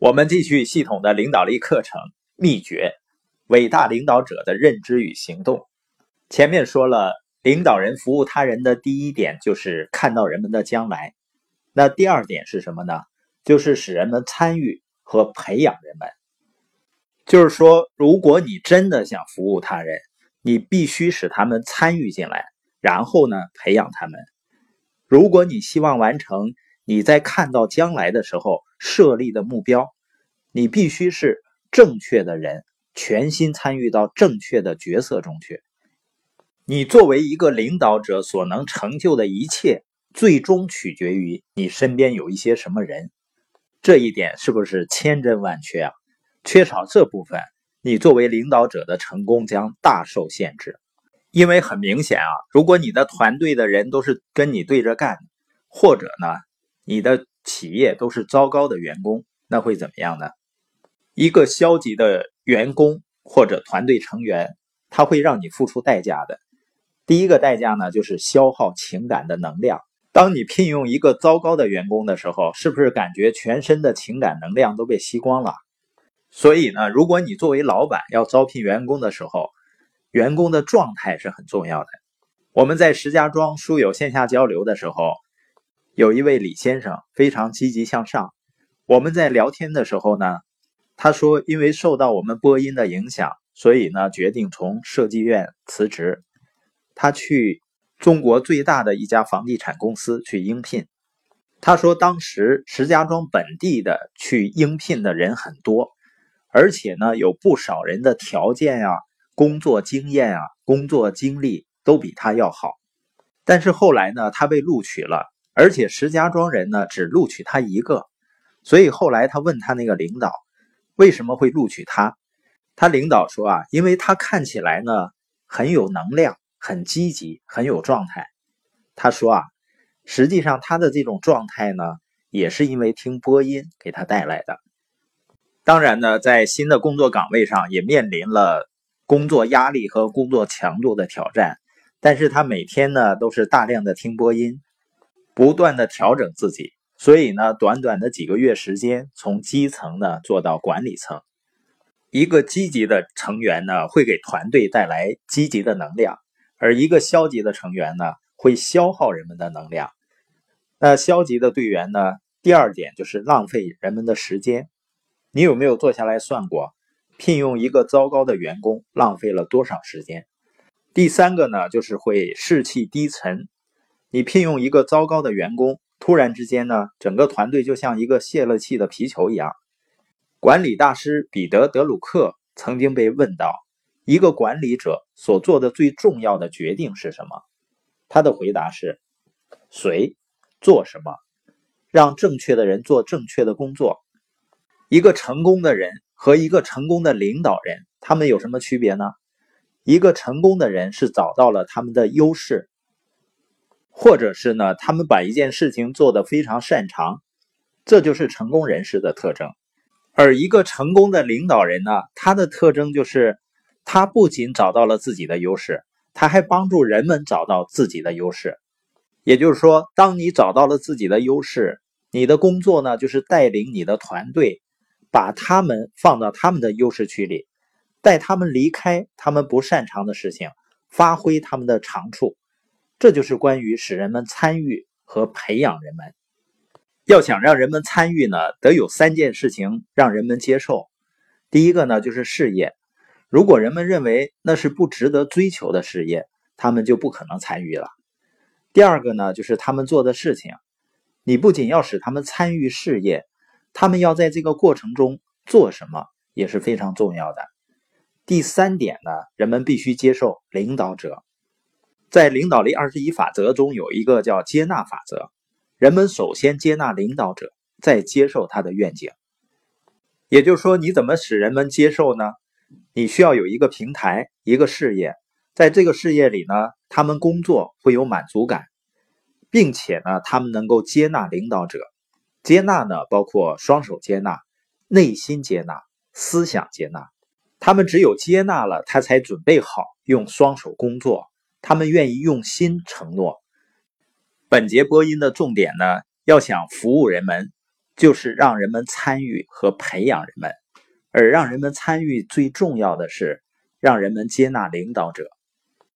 我们继续系统的领导力课程秘诀：伟大领导者的认知与行动。前面说了，领导人服务他人的第一点就是看到人们的将来。那第二点是什么呢？就是使人们参与和培养人们。就是说，如果你真的想服务他人，你必须使他们参与进来，然后呢，培养他们。如果你希望完成你在看到将来的时候设立的目标，你必须是正确的人，全心参与到正确的角色中去。你作为一个领导者所能成就的一切，最终取决于你身边有一些什么人。这一点是不是千真万确啊？缺少这部分，你作为领导者的成功将大受限制。因为很明显啊，如果你的团队的人都是跟你对着干，或者呢，你的企业都是糟糕的员工，那会怎么样呢？一个消极的员工或者团队成员，他会让你付出代价的。第一个代价呢，就是消耗情感的能量。当你聘用一个糟糕的员工的时候，是不是感觉全身的情感能量都被吸光了？所以呢，如果你作为老板要招聘员工的时候，员工的状态是很重要的。我们在石家庄书友线下交流的时候，有一位李先生非常积极向上。我们在聊天的时候呢，他说因为受到我们播音的影响，所以呢决定从设计院辞职，他去中国最大的一家房地产公司去应聘。他说当时石家庄本地的去应聘的人很多，而且呢有不少人的条件呀。工作经验啊，工作经历都比他要好，但是后来呢，他被录取了，而且石家庄人呢只录取他一个，所以后来他问他那个领导为什么会录取他，他领导说啊，因为他看起来呢很有能量，很积极，很有状态。他说啊，实际上他的这种状态呢，也是因为听播音给他带来的。当然呢，在新的工作岗位上也面临了。工作压力和工作强度的挑战，但是他每天呢都是大量的听播音，不断的调整自己，所以呢，短短的几个月时间，从基层呢做到管理层。一个积极的成员呢，会给团队带来积极的能量，而一个消极的成员呢，会消耗人们的能量。那消极的队员呢，第二点就是浪费人们的时间。你有没有坐下来算过？聘用一个糟糕的员工，浪费了多少时间？第三个呢，就是会士气低沉。你聘用一个糟糕的员工，突然之间呢，整个团队就像一个泄了气的皮球一样。管理大师彼得·德鲁克曾经被问到，一个管理者所做的最重要的决定是什么？他的回答是：谁做什么，让正确的人做正确的工作。一个成功的人。和一个成功的领导人，他们有什么区别呢？一个成功的人是找到了他们的优势，或者是呢，他们把一件事情做得非常擅长，这就是成功人士的特征。而一个成功的领导人呢，他的特征就是他不仅找到了自己的优势，他还帮助人们找到自己的优势。也就是说，当你找到了自己的优势，你的工作呢，就是带领你的团队。把他们放到他们的优势区里，带他们离开他们不擅长的事情，发挥他们的长处。这就是关于使人们参与和培养人们。要想让人们参与呢，得有三件事情让人们接受。第一个呢，就是事业。如果人们认为那是不值得追求的事业，他们就不可能参与了。第二个呢，就是他们做的事情。你不仅要使他们参与事业。他们要在这个过程中做什么也是非常重要的。第三点呢，人们必须接受领导者。在领导力二十一法则中有一个叫接纳法则，人们首先接纳领导者，再接受他的愿景。也就是说，你怎么使人们接受呢？你需要有一个平台，一个事业，在这个事业里呢，他们工作会有满足感，并且呢，他们能够接纳领导者。接纳呢，包括双手接纳、内心接纳、思想接纳。他们只有接纳了，他才准备好用双手工作。他们愿意用心承诺。本节播音的重点呢，要想服务人们，就是让人们参与和培养人们，而让人们参与最重要的是让人们接纳领导者。